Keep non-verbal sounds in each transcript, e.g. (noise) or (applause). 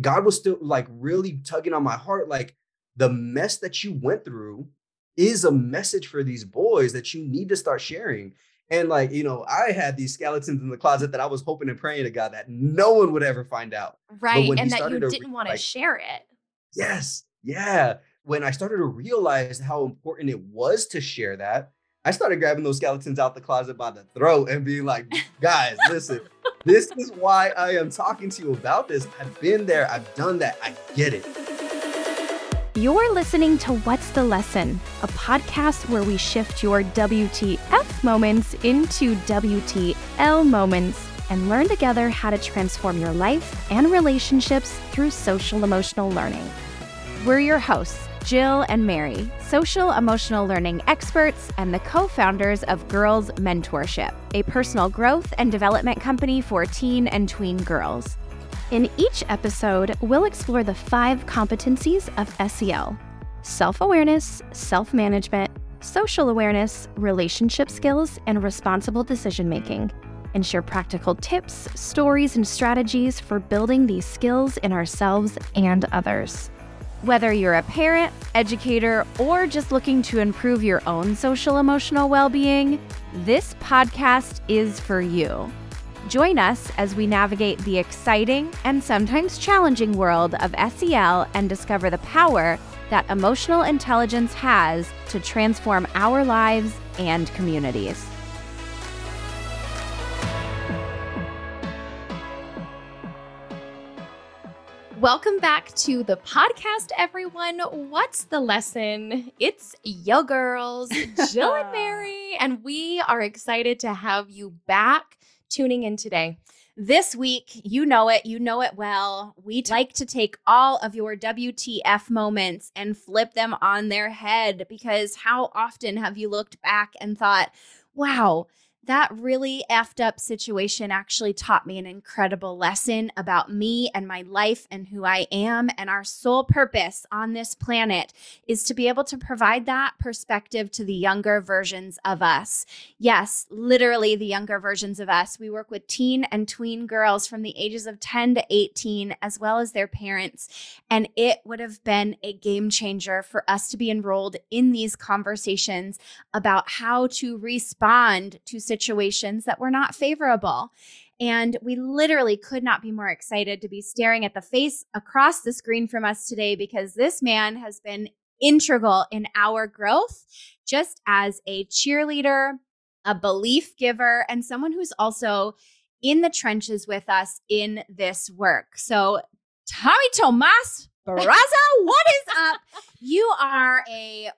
God was still like really tugging on my heart. Like the mess that you went through is a message for these boys that you need to start sharing. And like, you know, I had these skeletons in the closet that I was hoping and praying to God that no one would ever find out. Right. And that you didn't want to share it. Yes. Yeah. When I started to realize how important it was to share that, I started grabbing those skeletons out the closet by the throat and being like, guys, listen, this is why I am talking to you about this. I've been there, I've done that, I get it. You're listening to What's the Lesson, a podcast where we shift your WTF moments into WTL moments and learn together how to transform your life and relationships through social emotional learning. We're your hosts, Jill and Mary, social emotional learning experts and the co founders of Girls Mentorship, a personal growth and development company for teen and tween girls. In each episode, we'll explore the five competencies of SEL self awareness, self management, social awareness, relationship skills, and responsible decision making, and share practical tips, stories, and strategies for building these skills in ourselves and others. Whether you're a parent, educator, or just looking to improve your own social emotional well being, this podcast is for you. Join us as we navigate the exciting and sometimes challenging world of SEL and discover the power that emotional intelligence has to transform our lives and communities. Welcome back to the podcast, everyone. What's the lesson? It's yo girls, Jill and (laughs) Mary, and we are excited to have you back tuning in today. This week, you know it, you know it well. We like to take all of your WTF moments and flip them on their head because how often have you looked back and thought, wow, that really effed up situation actually taught me an incredible lesson about me and my life and who I am. And our sole purpose on this planet is to be able to provide that perspective to the younger versions of us. Yes, literally the younger versions of us. We work with teen and tween girls from the ages of 10 to 18, as well as their parents. And it would have been a game changer for us to be enrolled in these conversations about how to respond to that were not favorable. And we literally could not be more excited to be staring at the face across the screen from us today because this man has been integral in our growth just as a cheerleader, a belief giver, and someone who's also in the trenches with us in this work. So, Tommy Tomas Barraza, what is up? You are a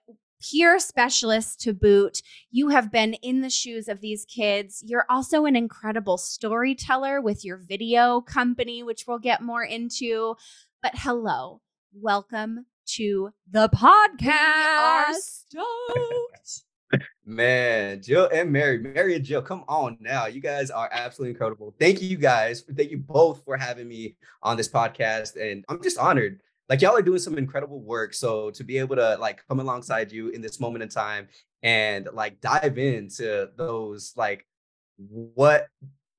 peer specialist to boot. You have been in the shoes of these kids. You're also an incredible storyteller with your video company, which we'll get more into. But hello, welcome to the podcast. stoked. (laughs) Man, Jill and Mary, Mary and Jill, come on now. You guys are absolutely incredible. Thank you guys. Thank you both for having me on this podcast. And I'm just honored like y'all are doing some incredible work. So to be able to like come alongside you in this moment in time and like dive into those like what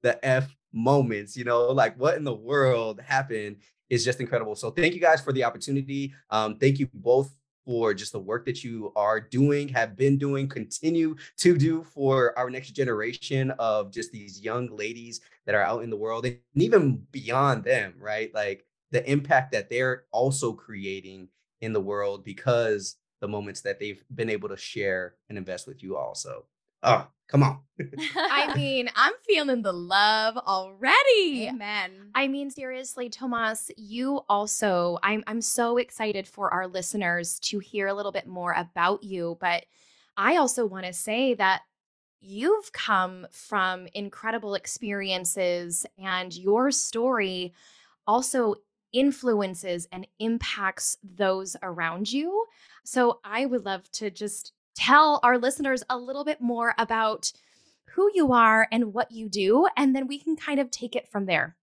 the F moments, you know, like what in the world happened is just incredible. So thank you guys for the opportunity. Um, thank you both for just the work that you are doing, have been doing, continue to do for our next generation of just these young ladies that are out in the world and even beyond them, right? Like the impact that they're also creating in the world because the moments that they've been able to share and invest with you also. Oh, come on. (laughs) I (laughs) mean, I'm feeling the love already. Amen. I mean, seriously, Tomas, you also, I'm I'm so excited for our listeners to hear a little bit more about you, but I also want to say that you've come from incredible experiences and your story also influences and impacts those around you. So I would love to just tell our listeners a little bit more about who you are and what you do, and then we can kind of take it from there.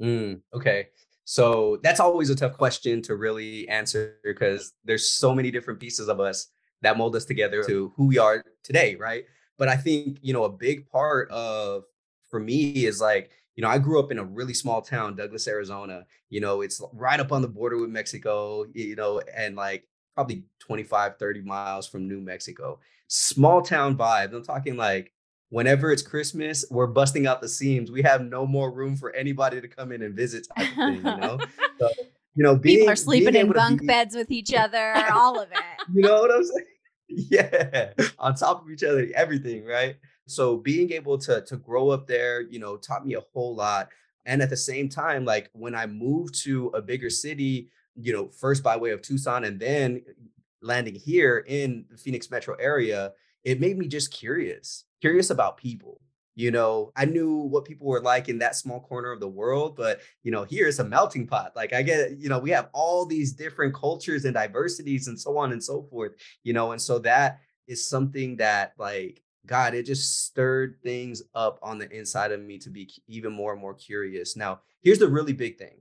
Mm, okay. So that's always a tough question to really answer because there's so many different pieces of us that mold us together to who we are today, right? But I think, you know, a big part of for me is like you know, I grew up in a really small town, Douglas, Arizona. You know, it's right up on the border with Mexico, you know, and like probably 25, 30 miles from New Mexico. Small town vibe. I'm talking like whenever it's Christmas, we're busting out the seams. We have no more room for anybody to come in and visit type of thing, you know? So, (laughs) you know, being, people are sleeping in bunk be, beds with each (laughs) other, all of it. You know what I'm saying? (laughs) Yeah, on top of each other, everything, right? So being able to to grow up there, you know, taught me a whole lot. And at the same time, like when I moved to a bigger city, you know, first by way of Tucson and then landing here in the Phoenix metro area, it made me just curious, curious about people. You know, I knew what people were like in that small corner of the world, but you know, here it's a melting pot. Like I get, you know, we have all these different cultures and diversities and so on and so forth, you know, and so that is something that like God, it just stirred things up on the inside of me to be even more and more curious. Now, here's the really big thing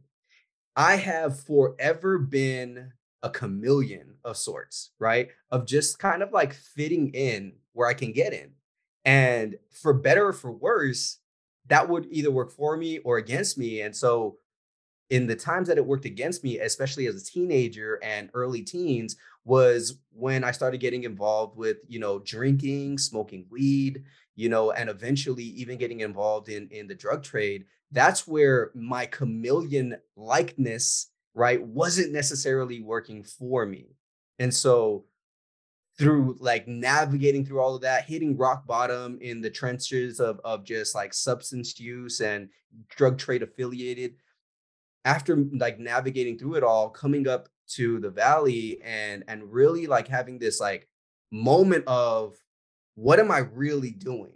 I have forever been a chameleon of sorts, right? Of just kind of like fitting in where I can get in. And for better or for worse, that would either work for me or against me. And so, in the times that it worked against me, especially as a teenager and early teens, was when I started getting involved with, you know, drinking, smoking weed, you know, and eventually even getting involved in in the drug trade. That's where my chameleon likeness, right, wasn't necessarily working for me. And so through like navigating through all of that, hitting rock bottom in the trenches of of just like substance use and drug trade affiliated, after like navigating through it all, coming up to the valley and and really like having this like moment of what am I really doing?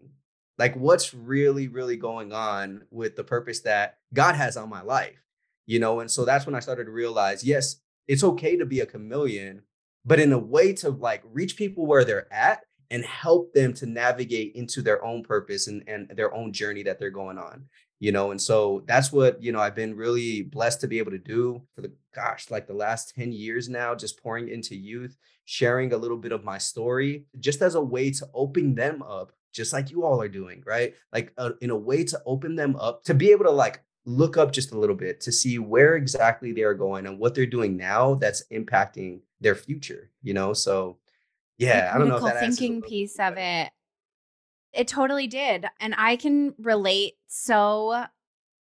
Like what's really really going on with the purpose that God has on my life? You know, and so that's when I started to realize, yes, it's okay to be a chameleon, but in a way to like reach people where they're at and help them to navigate into their own purpose and, and their own journey that they're going on you know and so that's what you know i've been really blessed to be able to do for the gosh like the last 10 years now just pouring into youth sharing a little bit of my story just as a way to open them up just like you all are doing right? Like uh, in a way to open them up to be able to like look up just a little bit to see where exactly they are going and what they're doing now that's impacting their future you know? So yeah i don't know if that thinking piece of it it totally did. And I can relate so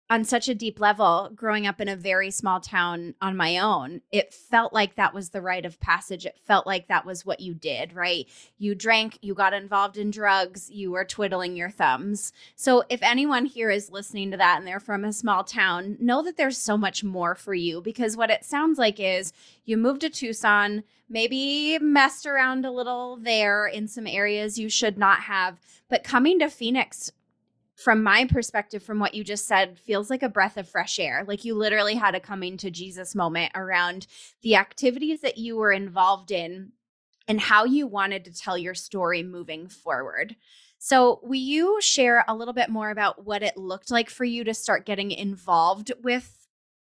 on such a deep level growing up in a very small town on my own it felt like that was the rite of passage. It felt like that was what you did right? You drank you got involved in drugs you were twiddling your thumbs. So if anyone here is listening to that and they're from a small town know that there's so much more for you because what it sounds like is you moved to tucson maybe messed around a little there in some areas you should not have but coming to phoenix from my perspective, from what you just said, feels like a breath of fresh air. Like you literally had a coming to Jesus moment around the activities that you were involved in and how you wanted to tell your story moving forward. So, will you share a little bit more about what it looked like for you to start getting involved with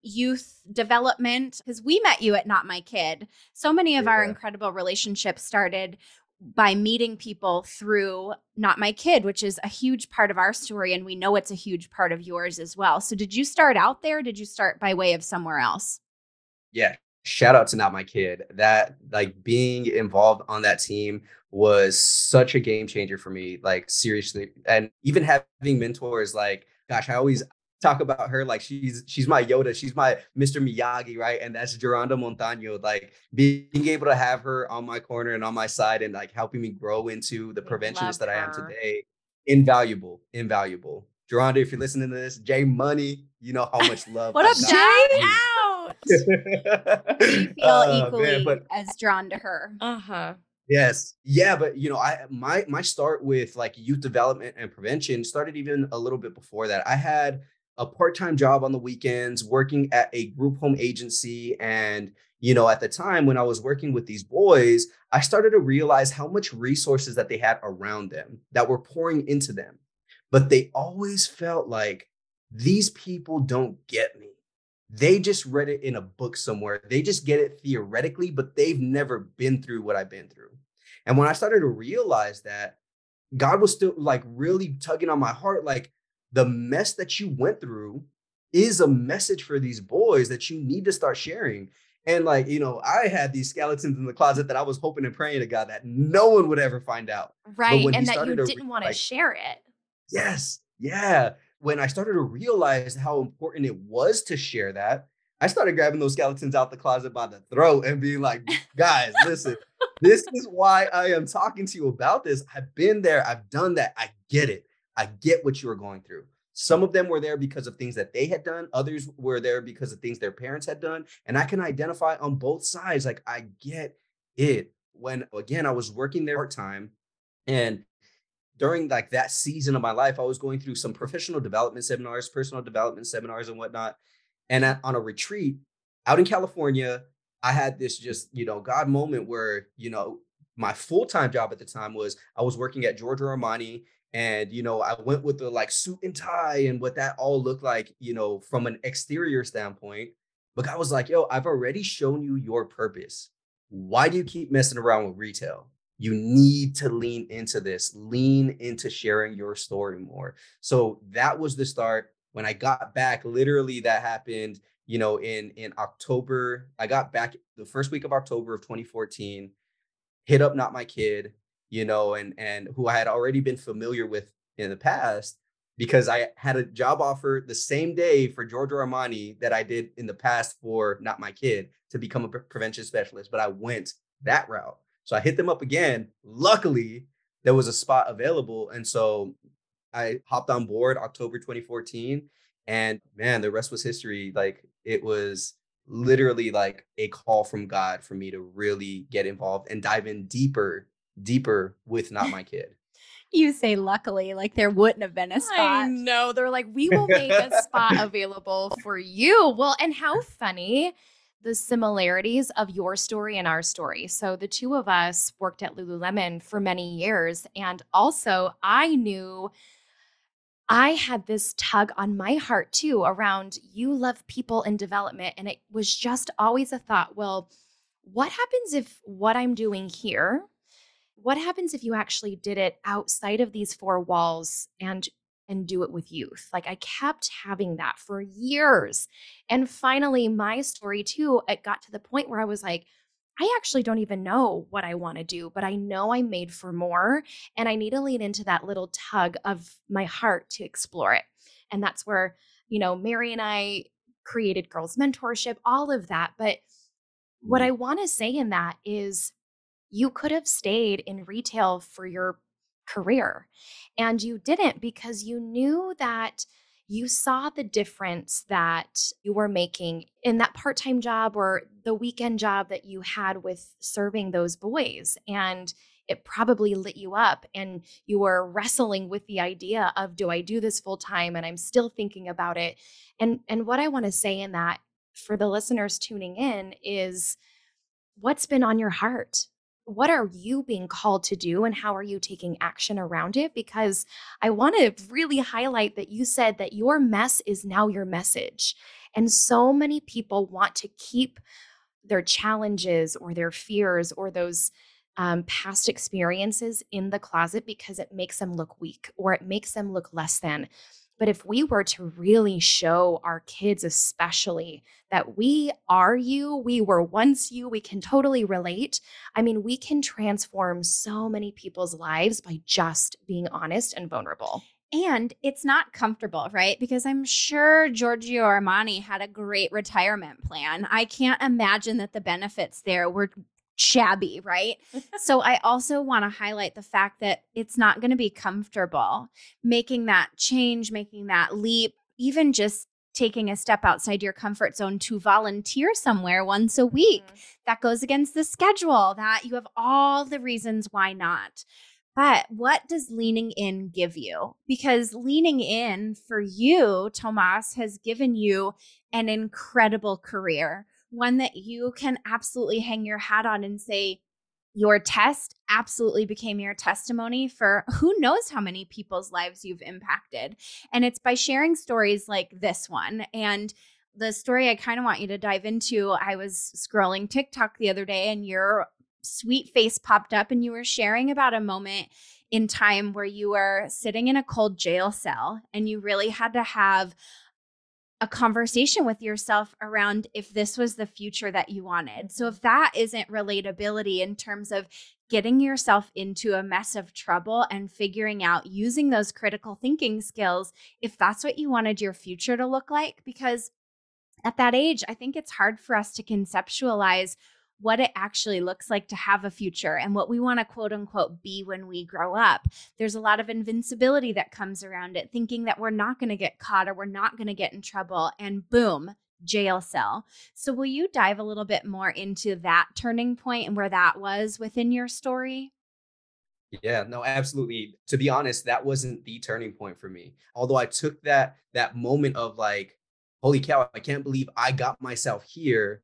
youth development? Because we met you at Not My Kid. So many of yeah. our incredible relationships started by meeting people through Not My Kid, which is a huge part of our story. And we know it's a huge part of yours as well. So, did you start out there? did you start by way of somewhere else? Yeah. Shout out to Not My Kid. That, like, being involved on that team was such a game changer for me. Like, seriously. And even having mentors, like, gosh, I always talk about her like she's she's my Yoda, she's my Mr. Miyagi, right? And that's Geronda Montaño. Like being able to have her on my corner and on my side and like helping me grow into the preventionist that I am today, invaluable, invaluable. Geronda, if you're listening to this, Jay Money, you know how much love. what up, Jay? (laughs) Out. we feel uh, equally man, but, as drawn to her. Uh huh. Yes. Yeah, but you know, I my my start with like youth development and prevention started even a little bit before that. I had a part-time job on the weekends working at a group home agency and you know at the time when i was working with these boys i started to realize how much resources that they had around them that were pouring into them. But they always felt like these people don't get me. They just read it in a book somewhere. They just get it theoretically but they've never been through what i've been through. And when i started to realize that god was still like really tugging on my heart like the mess that you went through is a message for these boys that you need to start sharing. And like, you know, I had these skeletons in the closet that I was hoping and praying to God that no one would ever find out. Right. And that you didn't want to like, share it. Yes. Yeah. When I started to realize how important it was to share that, I started grabbing those skeletons out the closet by the throat and being like, guys, listen, this is why I am talking to you about this. I've been there, I've done that. I get it. I get what you were going through. Some of them were there because of things that they had done, others were there because of things their parents had done. And I can identify on both sides. Like, I get it. When again, I was working there part time and during like that season of my life, I was going through some professional development seminars, personal development seminars, and whatnot. And at, on a retreat out in California, I had this just, you know, God moment where, you know, my full-time job at the time was I was working at Giorgio Armani and you know i went with the like suit and tie and what that all looked like you know from an exterior standpoint but i was like yo i've already shown you your purpose. Why do you keep messing around with retail? You need to lean into this. Lean into sharing your story more. So that was the start. When I got back, literally that happened, you know, in in October. I got back the first week of October of 2014, hit up not my kid, you know, and and who I had already been familiar with in the past because I had a job offer the same day for Giorgio Armani that I did in the past for not my kid to become a prevention specialist, but I went that route. So I hit them up again. Luckily, there was a spot available. And so I hopped on board October 2014 and man, the rest was history. Like it was literally like a call from God for me to really get involved and dive in deeper, deeper with not my kid. (laughs) You say luckily, like there wouldn't have been a spot. I know. They're like, we will make a (laughs) spot available for you. Well, and how funny the similarities of your story and our story. So the two of us worked at Lululemon for many years. And also, I knew I had this tug on my heart too around you love people in development. And it was just always a thought well, what happens if what I'm doing here, what happens if you actually did it outside of these four walls and and do it with youth. Like I kept having that for years. And finally my story too, it got to the point where I was like, I actually don't even know what I want to do, but I know I'm made for more. And I need to lean into that little tug of my heart to explore it. And that's where, you know, Mary and I created Girls Mentorship, all of that. But what mm-hmm. I want to say in that is you could have stayed in retail for your career and you didn't because you knew that you saw the difference that you were making in that part time job or the weekend job that you had with serving those boys. And it probably lit you up and you were wrestling with the idea of do I do this full time and I'm still thinking about it. And and what I want to say in that for the listeners tuning in is what's been on your heart? What are you being called to do and how are you taking action around it? Because I want to really highlight that you said that your mess is now your message. And so many people want to keep their challenges or their fears or those um, past experiences in the closet because it makes them look weak or it makes them look less than. But if we were to really show our kids, especially, that we are you, we were once you, we can totally relate. I mean, we can transform so many people's lives by just being honest and vulnerable. And it's not comfortable, right? Because I'm sure Giorgio Armani had a great retirement plan. I can't imagine that the benefits there were shabby, right? (laughs) so I also want to highlight the fact that it's not going to be comfortable making that change, making that leap, even just taking a step outside your comfort zone to volunteer somewhere once a week. Mm-hmm. That goes against the schedule, that you have all the reasons why not. But what does leaning in give you? Because leaning in for you, Tomas, has given you an incredible career one that you can absolutely hang your hat on and say, your test absolutely became your testimony for who knows how many people's lives you've impacted. And it's by sharing stories like this one. And the story I kind of want you to dive into, I was scrolling TikTok the other day and your sweet face popped up and you were sharing about a moment in time where you were sitting in a cold jail cell and you really had to have a conversation with yourself around if this was the future that you wanted. So, if that isn't relatability in terms of getting yourself into a mess of trouble and figuring out using those critical thinking skills, if that's what you wanted your future to look like, because at that age, I think it's hard for us to conceptualize what it actually looks like to have a future and what we want to quote unquote be when we grow up. There's a lot of invincibility that comes around it, thinking that we're not going to get caught or we're not going to get in trouble. And boom, jail cell. So, will you dive a little bit more into that turning point and where that was within your story? Yeah, no, absolutely. To be honest, that wasn't the turning point for me. Although I took that that moment of like, holy cow, I can't believe I got myself here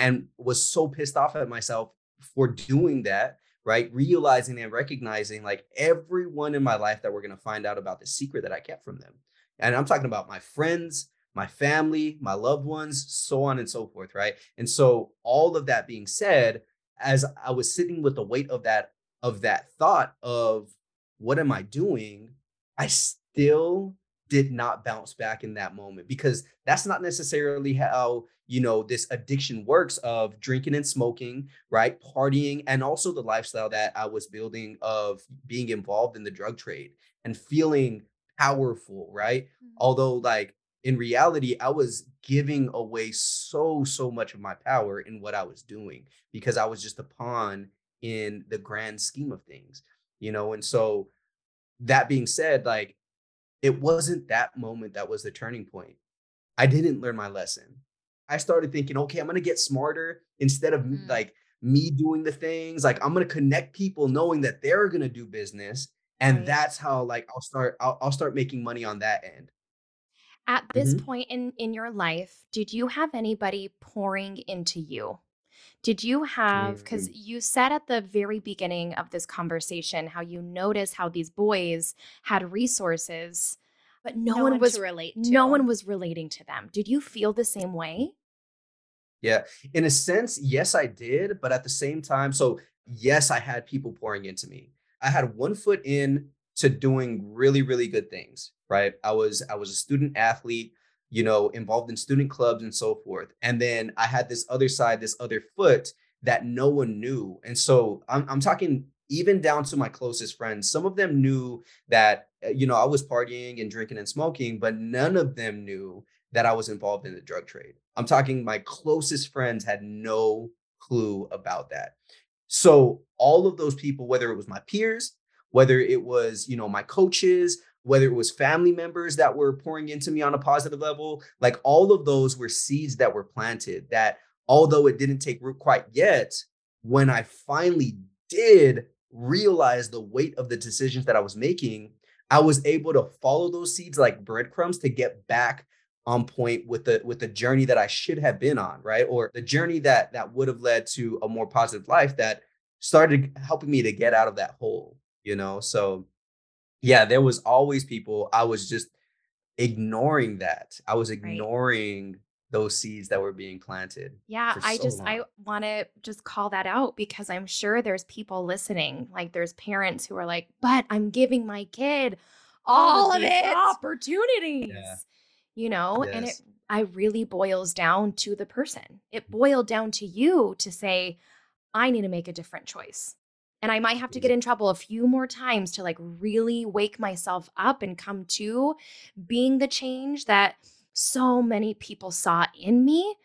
and was so pissed off at myself for doing that right? Realizing and recognizing like everyone in my life that we're going to find out about the secret that i kept from them. And i'm talking about my friends my family my loved ones so on and so forth right? And so all of that being said as i was sitting with the weight of that of that thought of what am i doing? I still did not bounce back in that moment because that's not necessarily how you know this addiction works of drinking and smoking right? Partying and also the lifestyle that i was building of being involved in the drug trade and feeling powerful right? Mm-hmm. although like in reality i was giving away so so much of my power in what i was doing because i was just a pawn in the grand scheme of things you know? And so that being said like it wasn't that moment that was the turning point. I didn't learn my lesson. I started thinking, okay, I'm gonna get smarter instead of mm. like me doing the things. Like I'm gonna connect people, knowing that they're gonna do business, and right. that's how like I'll start. I'll, I'll start making money on that end. At this mm-hmm. point in in your life, did you have anybody pouring into you? Did you have, because mm-hmm. you said at the very beginning of this conversation how you noticed how these boys had resources, but no, no one, one was relate to. no one was relating to them. Did you feel the same way? Yeah, in a sense, yes, I did, but at the same time, so yes, I had people pouring into me. I had one foot in to doing really, really good things. Right, I was I was a student athlete you know, involved in student clubs and so forth. And then I had this other side, this other foot that no one knew. And so I'm, I'm talking even down to my closest friends. Some of them knew that, uh, you know, I was partying and drinking and smoking, but none of them knew that I was involved in the drug trade. I'm talking my closest friends had no clue about that. So all of those people, whether it was my peers, whether it was, you know, my coaches, whether it was family members that were pouring into me on a positive level, like all of those were seeds that were planted that although it didn't take root quite yet, when I finally did realize the weight of the decisions that I was making, I was able to follow those seeds like breadcrumbs to get back on point with the with the journey that I should have been on, right? Or the journey that that would have led to a more positive life that started helping me to get out of that hole, you know? So yeah, there was always people I was just ignoring that. I was ignoring right. those seeds that were being planted. Yeah, I so just long. I want to just call that out because I'm sure there's people listening. Like there's parents who are like, "But I'm giving my kid all, all of it opportunities." Yeah. You know, yes. and it I really boils down to the person. It mm. boiled down to you to say, "I need to make a different choice." And I might have to get in trouble a few more times to like really wake myself up and come to being the change that so many people saw in me.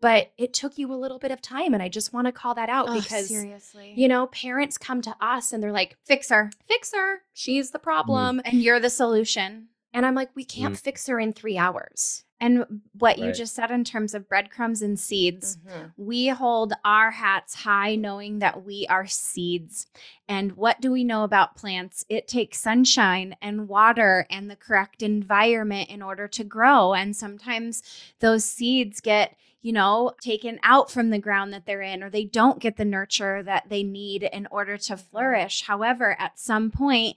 But it took you a little bit of time. And I just want to call that out oh, because, seriously, you know, parents come to us and they're like, fix her, fix her. She's the mm. problem. Mm. And you're the solution. And I'm like, we can't mm. fix her in three hours. And what right. you just said in terms of breadcrumbs and seeds, mm-hmm. we hold our hats high knowing that we are seeds. And what do we know about plants? It takes sunshine and water and the correct environment in order to grow. And sometimes those seeds get you know, taken out from the ground that they're in, or they don't get the nurture that they need in order to flourish. However, at some point,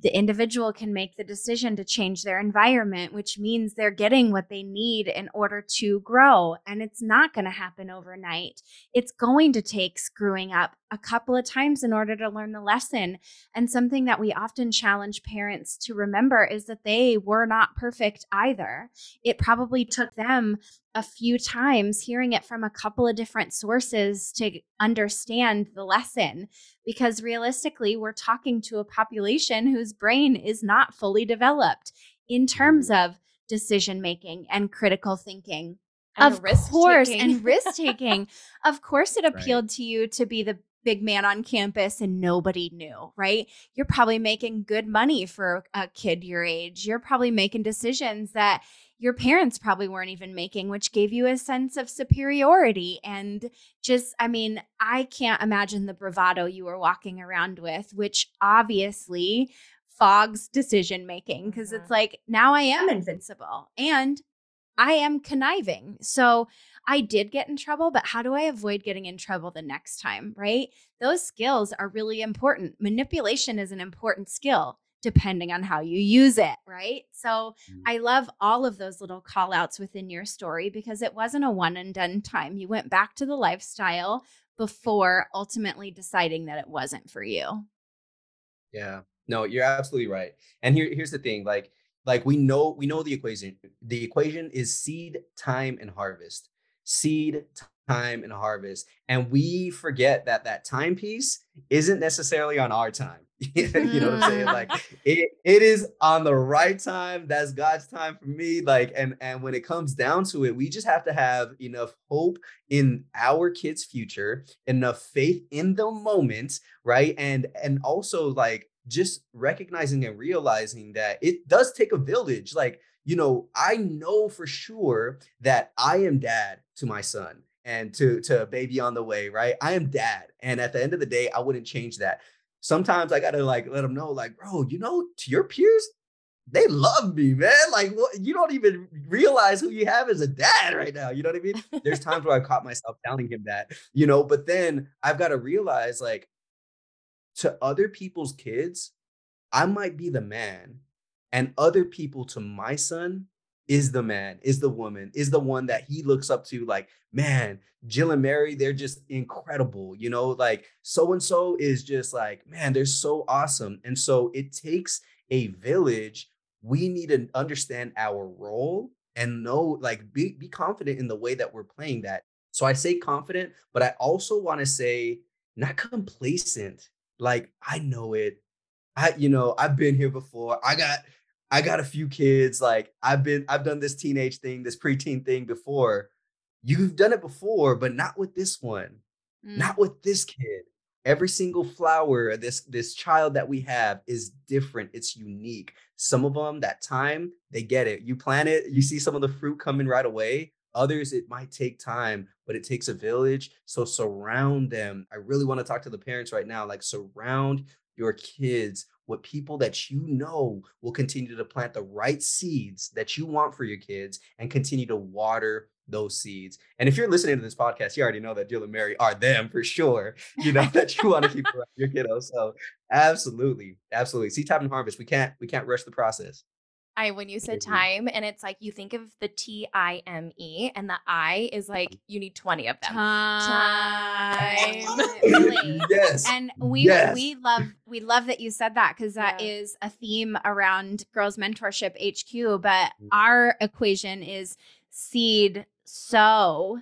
the individual can make the decision to change their environment, which means they're getting what they need in order to grow. And it's not going to happen overnight. It's going to take screwing up a couple of times in order to learn the lesson. And something that we often challenge parents to remember is that they were not perfect either. It probably took them a few times hearing it from a couple of different sources to understand the lesson because realistically we're talking to a population whose brain is not fully developed in terms mm. of decision making and critical thinking and of course and risk (laughs) taking of course it appealed right. to you to be the big man on campus and nobody knew, right? You're probably making good money for a kid your age. You're probably making decisions that your parents probably weren't even making, which gave you a sense of superiority. And just, I mean, I can't imagine the bravado you were walking around with, which obviously fogs decision making because mm-hmm. it's like, now I am invincible and I am conniving. So I did get in trouble, but how do I avoid getting in trouble the next time, right? Those skills are really important. Manipulation is an important skill depending on how you use it, right? So mm. I love all of those little call outs within your story because it wasn't a one and done time. You went back to the lifestyle before ultimately deciding that it wasn't for you. Yeah. No, you're absolutely right. And here here's the thing, like like we know we know the equation. The equation is seed, time and harvest. Seed, time and harvest and we forget that that timepiece isn't necessarily on our time (laughs) you know what i'm saying like mm. (laughs) it, it is on the right time that's god's time for me like and and when it comes down to it we just have to have enough hope in our kids future enough faith in the moment right and and also like just recognizing and realizing that it does take a village like you know i know for sure that i am dad to my son and to to baby on the way, right? I am dad, and at the end of the day, I wouldn't change that. Sometimes I gotta like let them know, like, bro, you know, to your peers, they love me, man. Like, you don't even realize who you have as a dad right now. You know what I mean? There's (laughs) times where I caught myself telling him that, you know, but then I've got to realize, like, to other people's kids, I might be the man, and other people to my son, is the man, is the woman, is the one that he looks up to. Like, man, Jill and Mary, they're just incredible. You know, like so and so is just like, man, they're so awesome. And so it takes a village. We need to understand our role and know, like, be, be confident in the way that we're playing that. So I say confident, but I also want to say not complacent. Like, I know it. I, you know, I've been here before. I got I got a few kids. Like I've been, I've done this teenage thing, this preteen thing before. You've done it before, but not with this one, mm. not with this kid. Every single flower, this this child that we have is different. It's unique. Some of them, that time, they get it. You plant it, you see some of the fruit coming right away. Others, it might take time, but it takes a village. So surround them. I really want to talk to the parents right now. Like surround your kids with people that you know will continue to plant the right seeds that you want for your kids and continue to water those seeds. And if you're listening to this podcast, you already know that Jill and Mary are them for sure. You know (laughs) that you want to keep around your kiddos. So absolutely, absolutely. Seed time and harvest. We can't we can't rush the process. I when you said time and it's like you think of the T I M E and the I is like you need 20 of them. Time. (laughs) really. Yes. And we yes. we love we love that you said that because that yeah. is a theme around girls mentorship HQ but mm. our equation is seed sow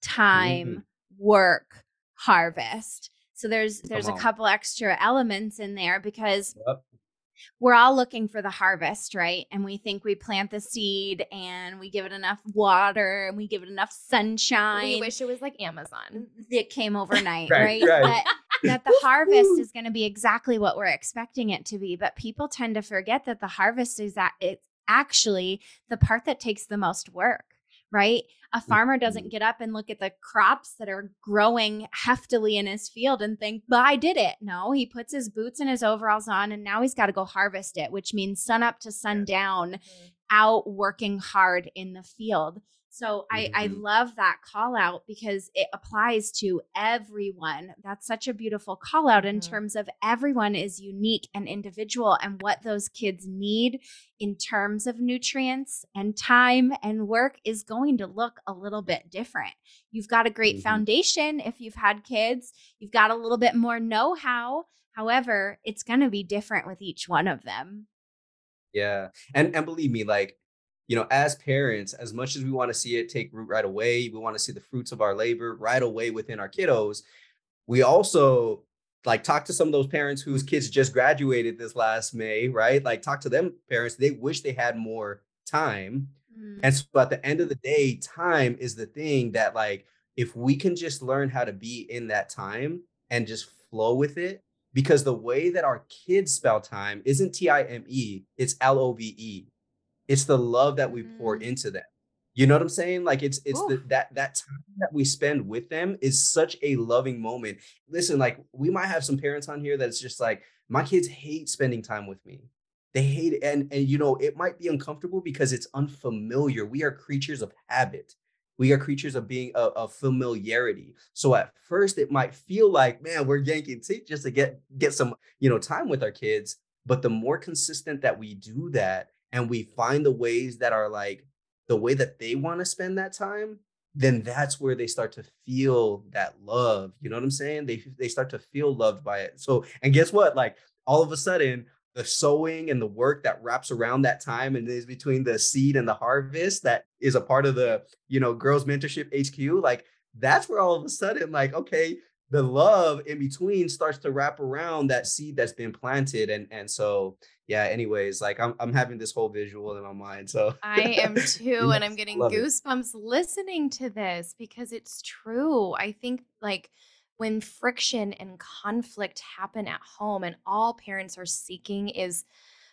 time mm-hmm. work harvest. So there's there's a couple extra elements in there because yep we're all looking for the harvest, right? And we think we plant the seed and we give it enough water and we give it enough sunshine. We wish it was like Amazon. It came overnight, (laughs) right? right? right. But (laughs) that the harvest is going to be exactly what we're expecting it to be. But people tend to forget that the harvest is that it's actually the part that takes the most work right? A farmer doesn't mm-hmm. get up and look at the crops that are growing heftily in his field and think, but I did it. No, he puts his boots and his overalls on and now he's got to go harvest it, which means sun up to sun down, mm-hmm. out working hard in the field. So mm-hmm. I, I love that call out because it applies to everyone. That's such a beautiful call out in mm-hmm. terms of everyone is unique and individual and what those kids need in terms of nutrients and time and work is going to look a little bit different. You've got a great mm-hmm. foundation if you've had kids, you've got a little bit more know how. However, it's going to be different with each one of them. Yeah. And and believe me, like you know, as parents, as much as we want to see it take root right away, we want to see the fruits of our labor right away within our kiddos. We also like talk to some of those parents whose kids just graduated this last May, right? Like talk to them parents, they wish they had more time. Mm. And so at the end of the day, time is the thing that like if we can just learn how to be in that time and just flow with it, because the way that our kids spell time isn't T I M E, it's L O V E. It's the love that we pour mm. into them. You know what I'm saying? Like it's it's the, that that time that we spend with them is such a loving moment. Listen, like we might have some parents on here that's just like my kids hate spending time with me. They hate it, and and you know it might be uncomfortable because it's unfamiliar. We are creatures of habit. We are creatures of being of, of familiarity. So at first it might feel like man we're yanking teeth just to get get some you know time with our kids. But the more consistent that we do that, and we find the ways that are like the way that they want to spend that time then that's where they start to feel that love you know what i'm saying? They they start to feel loved by it. So and guess what? Like all of a sudden the sowing and the work that wraps around that time and is between the seed and the harvest that is a part of the you know girls mentorship hq like that's where all of a sudden like okay the love in between starts to wrap around that seed that's been planted and and so yeah anyways like i'm, I'm having this whole visual in my mind so i am (laughs) too and i'm getting goosebumps it. listening to this because it's true i think like when friction and conflict happen at home and all parents are seeking is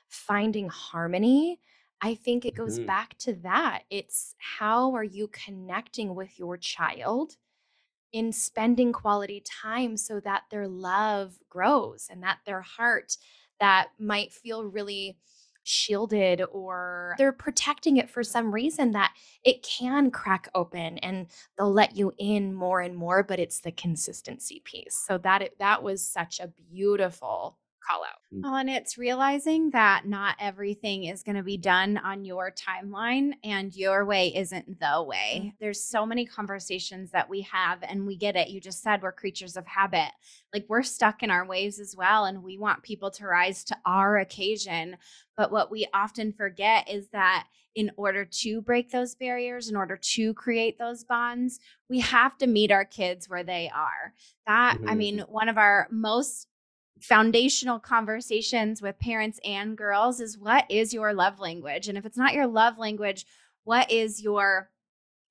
finding harmony I think it goes mm-hmm. back to that. It's how are you connecting with your child in spending quality time so that their love grows and that their heart that might feel really shielded or they're protecting it for some reason that it can crack open and they'll let you in more and more but it's the consistency piece. So that it, that was such a beautiful call out. Mm. Oh, and it's realizing that not everything is going to be done on your timeline and your way isn't the way. Mm. There's so many conversations that we have and we get it. You just said we're creatures of habit. Like we're stuck in our ways as well and we want people to rise to our occasion. But what we often forget is that in order to break those barriers, in order to create those bonds, we have to meet our kids where they are. That, mm-hmm. I mean, one of our most foundational conversations with parents and girls is what is your love language? And if it's not your love language, what is your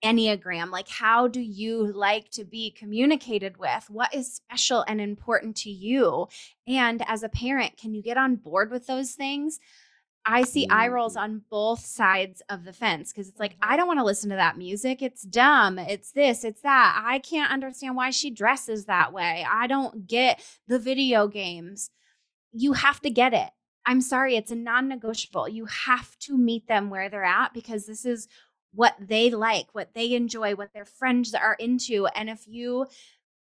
Enneagram? Like, how do you like to be communicated with? What is special and important to you? And as a parent, can you get on board with those things? I see eye rolls mm. on both sides of the fence because it's like, I mm-hmm. don't want to listen to that music. It's dumb. It's this, it's that. I can't understand why she dresses that way. I don't get the video games. You have to get it. I'm sorry, it's a non negotiable. You have to meet them where they're at because this is what they like, what they enjoy, what their friends are into. And if you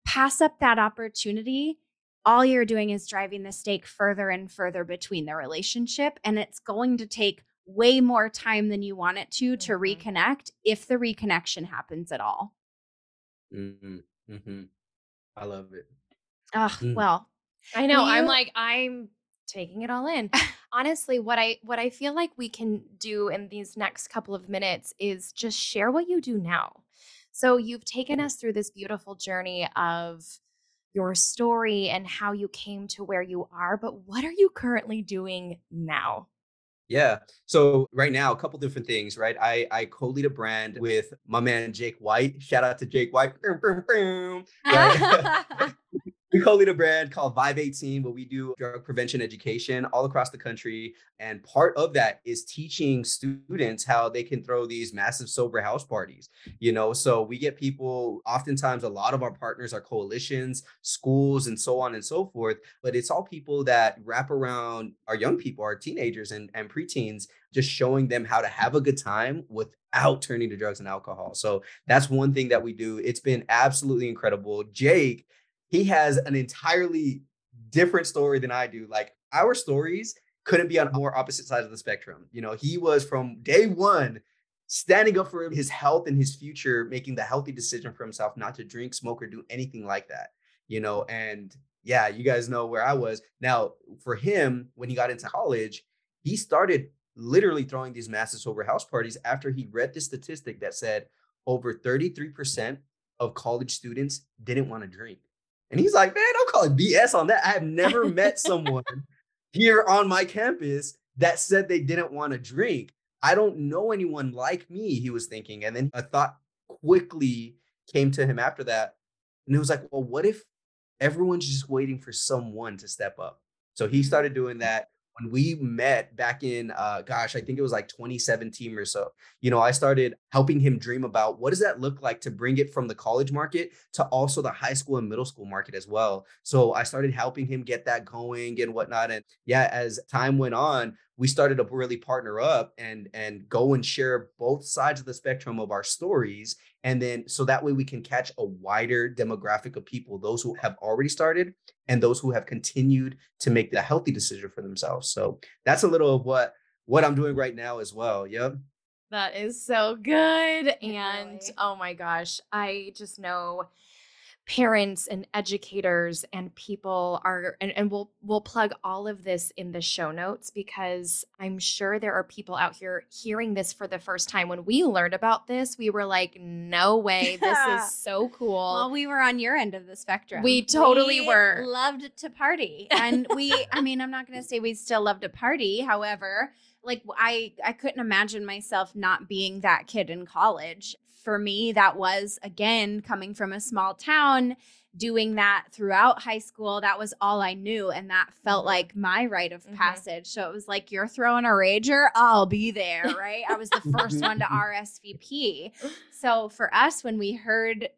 pass up that opportunity, all you're doing is driving the stake further and further between the relationship. And it's going to take way more time than you want it to to mm-hmm. reconnect if the reconnection happens at all. Mm-hmm. Mm-hmm. I love it. Oh, mm. well. I know. You... I'm like, I'm taking it all in. (laughs) Honestly, what I what I feel like we can do in these next couple of minutes is just share what you do now. So you've taken us through this beautiful journey of your story and how you came to where you are, but what are you currently doing now? Yeah. So right now, a couple different things, right? I I co-lead a brand with my man Jake White. Shout out to Jake White. (laughs) Right? (laughs) we co-lead a brand called Vive18, where we do drug prevention education all across the country. And part of that is teaching students how they can throw these massive sober house parties. You know, so we get people, oftentimes a lot of our partners are coalitions, schools, and so on and so forth. But it's all people that wrap around our young people, our teenagers and, and preteens, just showing them how to have a good time without turning to drugs and alcohol. So that's one thing that we do. It's been absolutely incredible. Jake he has an entirely different story than I do. Like our stories couldn't be on more opposite sides of the spectrum. You know, he was from day one standing up for his health and his future, making the healthy decision for himself not to drink, smoke, or do anything like that. You know, and yeah, you guys know where I was. Now, for him, when he got into college, he started literally throwing these massive sober house parties after he read the statistic that said over 33% of college students didn't want to drink. And he's like, man, don't call it BS on that. I have never met (laughs) someone here on my campus that said they didn't want to drink. I don't know anyone like me, he was thinking. And then a thought quickly came to him after that. And it was like, well, what if everyone's just waiting for someone to step up? So he mm-hmm. started doing that when we met back in uh gosh i think it was like 2017 or so you know i started helping him dream about what does that look like to bring it from the college market to also the high school and middle school market as well. So i started helping him get that going and whatnot and yeah as time went on we started to really partner up and and go and share both sides of the spectrum of our stories. And then so that way we can catch a wider demographic of people those who have already started and those who have continued to make the healthy decision for themselves. So that's a little of what what i'm doing right now as well. Yep. That is so good. And oh my gosh i just know parents and educators and people are and, and we'll we'll plug all of this in the show notes because i'm sure there are people out here hearing this for the first time. When we learned about this we were like no (laughs) way this is so cool. Well we were on your end of the spectrum. We totally we were. loved to party (laughs) and we i mean i'm not going to say we still love to party. However like i i couldn't imagine myself not being that kid in college for me, that was again coming from a small town, doing that throughout high school. That was all I knew. And that felt mm-hmm. like my rite of mm-hmm. passage. So it was like, you're throwing a rager, I'll be there, right? I was the first one to (laughs) RSVP. So for us, when we heard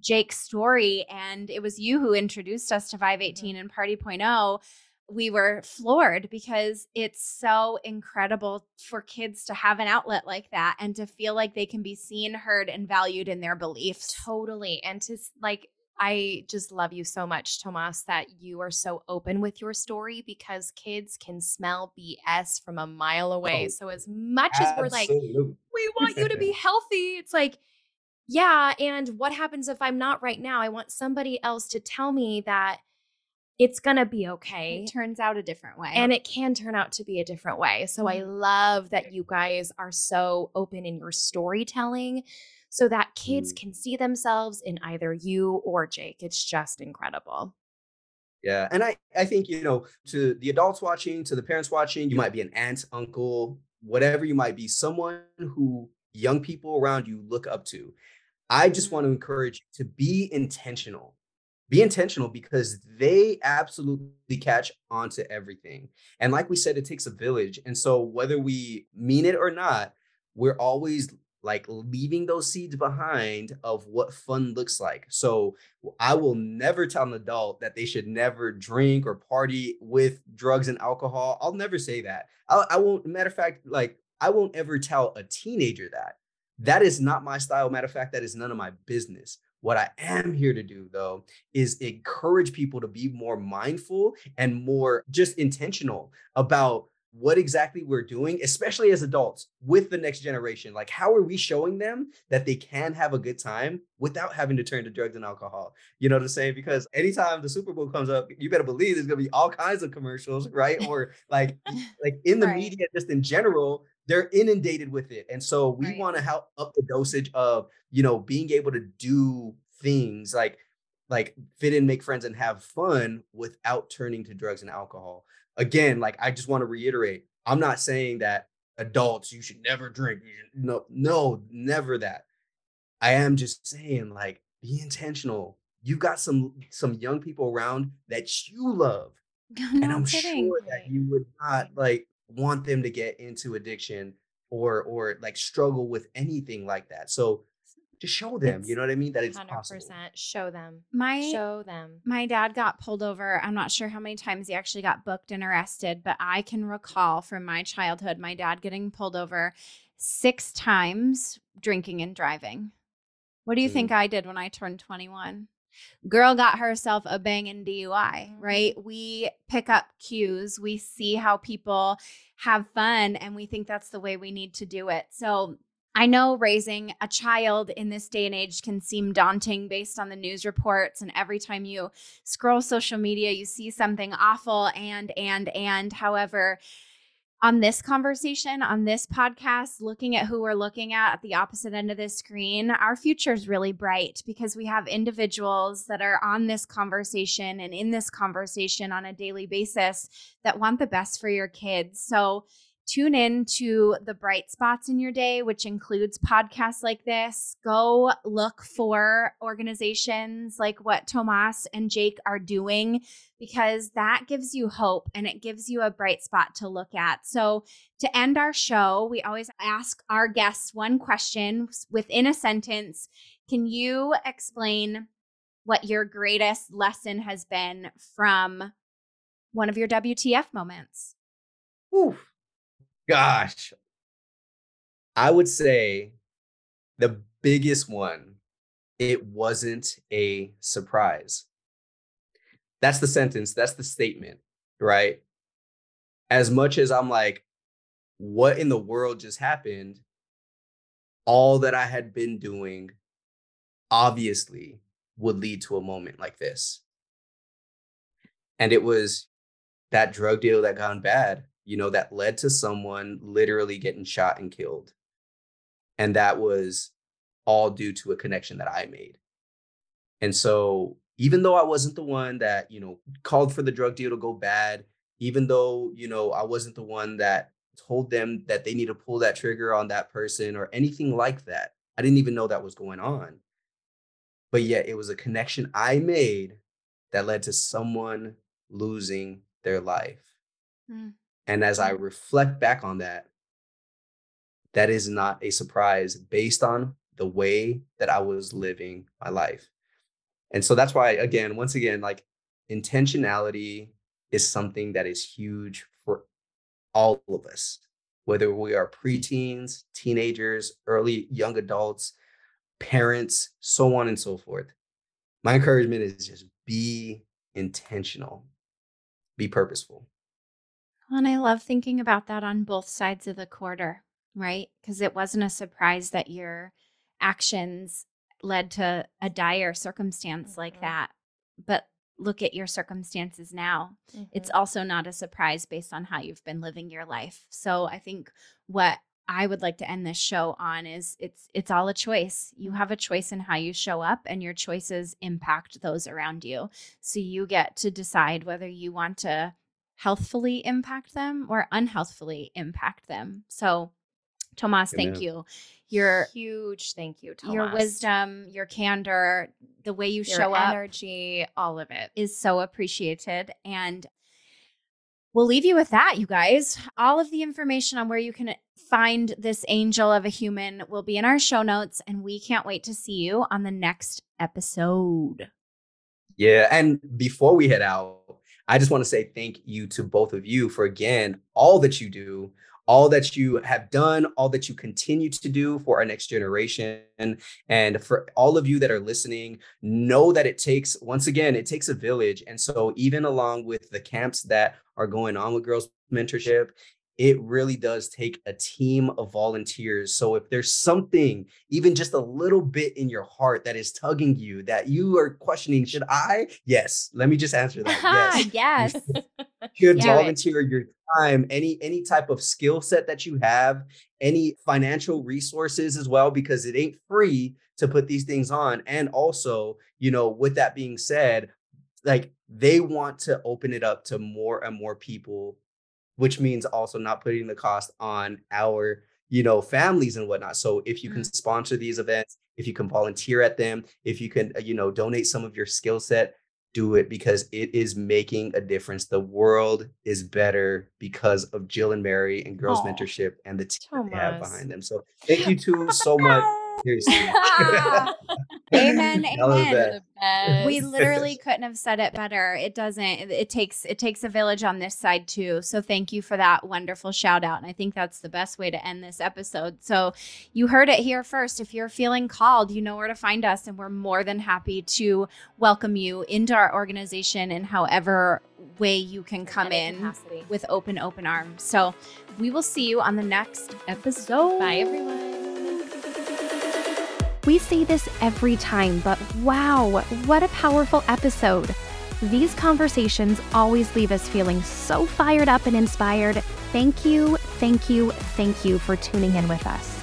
Jake's story, and it was you who introduced us to Vive18 mm-hmm. and Party.0 we were floored because it's so incredible for kids to have an outlet like that and to feel like they can be seen, heard, and valued in their beliefs. Totally. And to like, I just love you so much, Tomas, that you are so open with your story because kids can smell BS from a mile away. Oh, so, as much absolutely. as we're like, we (laughs) want you to be healthy, it's like, yeah. And what happens if I'm not right now? I want somebody else to tell me that it's going to be okay. It turns out a different way. And it can turn out to be a different way. So I mm-hmm. love that you guys are so open in your storytelling so that kids mm. can see themselves in either you or Jake. It's just incredible. Yeah. And I, I think, you know, to the adults watching, to the parents watching, you might be an aunt, uncle, whatever you might be, someone who young people around you look up to. I just want to mm-hmm. encourage you to be intentional be intentional because they absolutely catch on to everything. And like we said, it takes a village. And so whether we mean it or not, we're always like leaving those seeds behind of what fun looks like. So I will never tell an adult that they should never drink or party with drugs and alcohol. I'll never say that. I, I won't, matter of fact, like I won't ever tell a teenager that. That is not my style. Matter of fact, that is none of my business. What I am here to do, though, is encourage people to be more mindful and more just intentional about what exactly we're doing, especially as adults with the next generation. Like, how are we showing them that they can have a good time without having to turn to drugs and alcohol? You know what I'm saying? Because anytime the Super Bowl comes up, you better believe there's gonna be all kinds of commercials, (laughs) right? Or like, (laughs) like in the right. media, just in general, they're inundated with it. And so we right. want to help up the dosage of, you know, being able to do things like like fit in, make friends, and have fun without turning to drugs and alcohol. Again, like I just want to reiterate, I'm not saying that adults you should never drink. Should, no, no, never that. I am just saying like be intentional. you've got some some young people around that you love. (laughs) No and I'm kidding. sure that you would not like want them to get into addiction or or like struggle with anything like that. So to show them, It's you know what I mean, that it's 100% possible. show them. My Show them. my dad got pulled over. I'm not sure how many times he actually got booked and arrested, but I can recall from my childhood my dad getting pulled over six times drinking and driving. What do you Mm. think I did when I turned 21? Girl got herself a banging DUI, right? Mm-hmm. We pick up cues, we see how people have fun, and we think that's the way we need to do it. So I know raising a child in this day and age can seem daunting based on the news reports. And every time you scroll social media, you see something awful and, and, and. However, on this conversation, on this podcast, looking at who we're looking at at the opposite end of the screen, our future is really bright because we have individuals that are on this conversation and in this conversation on a daily basis that want the best for your kids. So, tune in to the bright spots in your day, which includes podcasts like this. Go look for organizations like what Tomas and Jake are doing because that gives you hope and it gives you a bright spot to look at. So, to end our show, we always ask our guests one question within a sentence. Can you explain what your greatest lesson has been from one of your WTF moments? Oof. Gosh. I would say the biggest one, it wasn't a surprise. That's the sentence, that's the statement, right? As much as I'm like, what in the world just happened? All that I had been doing obviously would lead to a moment like this. And it was that drug deal that gone bad, you know, that led to someone literally getting shot and killed. And that was all due to a connection that I made. And so, even though I wasn't the one that, you know, called for the drug deal to go bad, even though, you know, I wasn't the one that told them that they need to pull that trigger on that person or anything like that, I didn't even know that was going on. But yet, it was a connection I made that led to someone losing their life. Mm. And as I reflect back on that, that is not a surprise based on the way that I was living my life. And so that's why, again, once again, like intentionality is something that is huge for all of us, whether we are preteens, teenagers, early young adults, parents, so on and so forth. My encouragement is just be intentional, be purposeful. And I love thinking about that on both sides of the quarter, right? Because it wasn't a surprise that your actions led to a dire circumstance like Mhm. that. But look at your circumstances now. It's Mhm. also not a surprise based on how you've been living your life. So I think what I would like to end this show on is it's it's all a choice. You have a choice in how you show up and your choices impact those around you. So you get to decide whether you want to healthfully impact them or unhealthfully impact them. So Tomas, thank you. Your huge thank you, Tomas. your wisdom, your candor, the way you your show up energy, all of it. is so appreciated. And we'll leave you with that, you guys. All of the information on where you can find this angel of a human will be in our show notes. And we can't wait to see you on the next episode. Yeah. And before we head out, I just want to say thank you to both of you for again, all that you do, all that you have done, all that you continue to do for our next generation. And for all of you that are listening, know that it takes, once again, it takes a village. And so, even along with the camps that are going on with Girls Mentorship, it really does take a team of volunteers. So if there's something, even just a little bit in your heart that is tugging you, that you are questioning, should I? Yes. Let me just answer that. Yes. (laughs) yes. You (laughs) should Yeah. volunteer your time, any any type of skill set that you have, any financial resources as well, because it ain't free to put these things on. And also, you know, with that being said, like they want to open it up to more and more people which means also not putting the cost on our you know, families and whatnot. So if you can Mm. sponsor these events, if you can volunteer at them, if you can, you know, donate some of your skill set, do it because it is making a difference. The world is better because of Jill and Mary and Girls Aw. Mentorship and the team that they have behind them. So thank you two so (laughs) much. Seriously. (laughs) Ah. (laughs) Amen. Y'all are the Amen. we literally couldn't have said it better it doesn't it, it takes it takes a village on this side too so thank you for that wonderful shout out and i think that's the best way to end this episode so you heard it here first if you're feeling called you know where to find us and we're more than happy to welcome you into our organization in however way you can come in capacity. with open open arms so we will see you on the next episode Bye, everyone. We say this every time, but wow, what a powerful episode. These conversations always leave us feeling so fired up and inspired. Thank you, thank you, thank you for tuning in with us.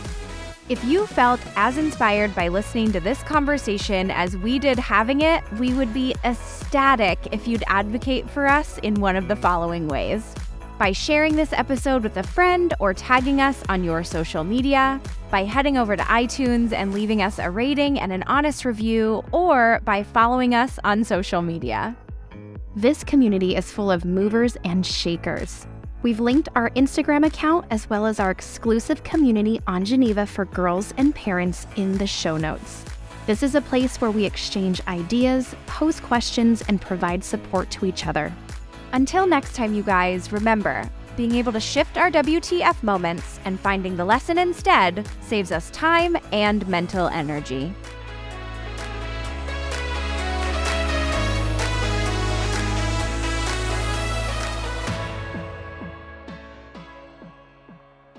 If you felt as inspired by listening to this conversation as we did having it, we would be ecstatic if you'd advocate for us in one of the following ways by sharing this episode with a friend or tagging us on your social media, by heading over to iTunes and leaving us a rating and an honest review, or by following us on social media. This community is full of movers and shakers. We've linked our Instagram account as well as our exclusive community on Geneva for girls and parents in the show notes. This is a place where we exchange ideas, pose questions, and provide support to each other. Until next time, you guys, remember being able to shift our WTF moments and finding the lesson instead saves us time and mental energy.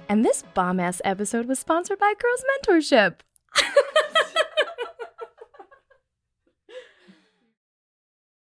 And this bomb ass episode was sponsored by Girls Mentorship. (laughs)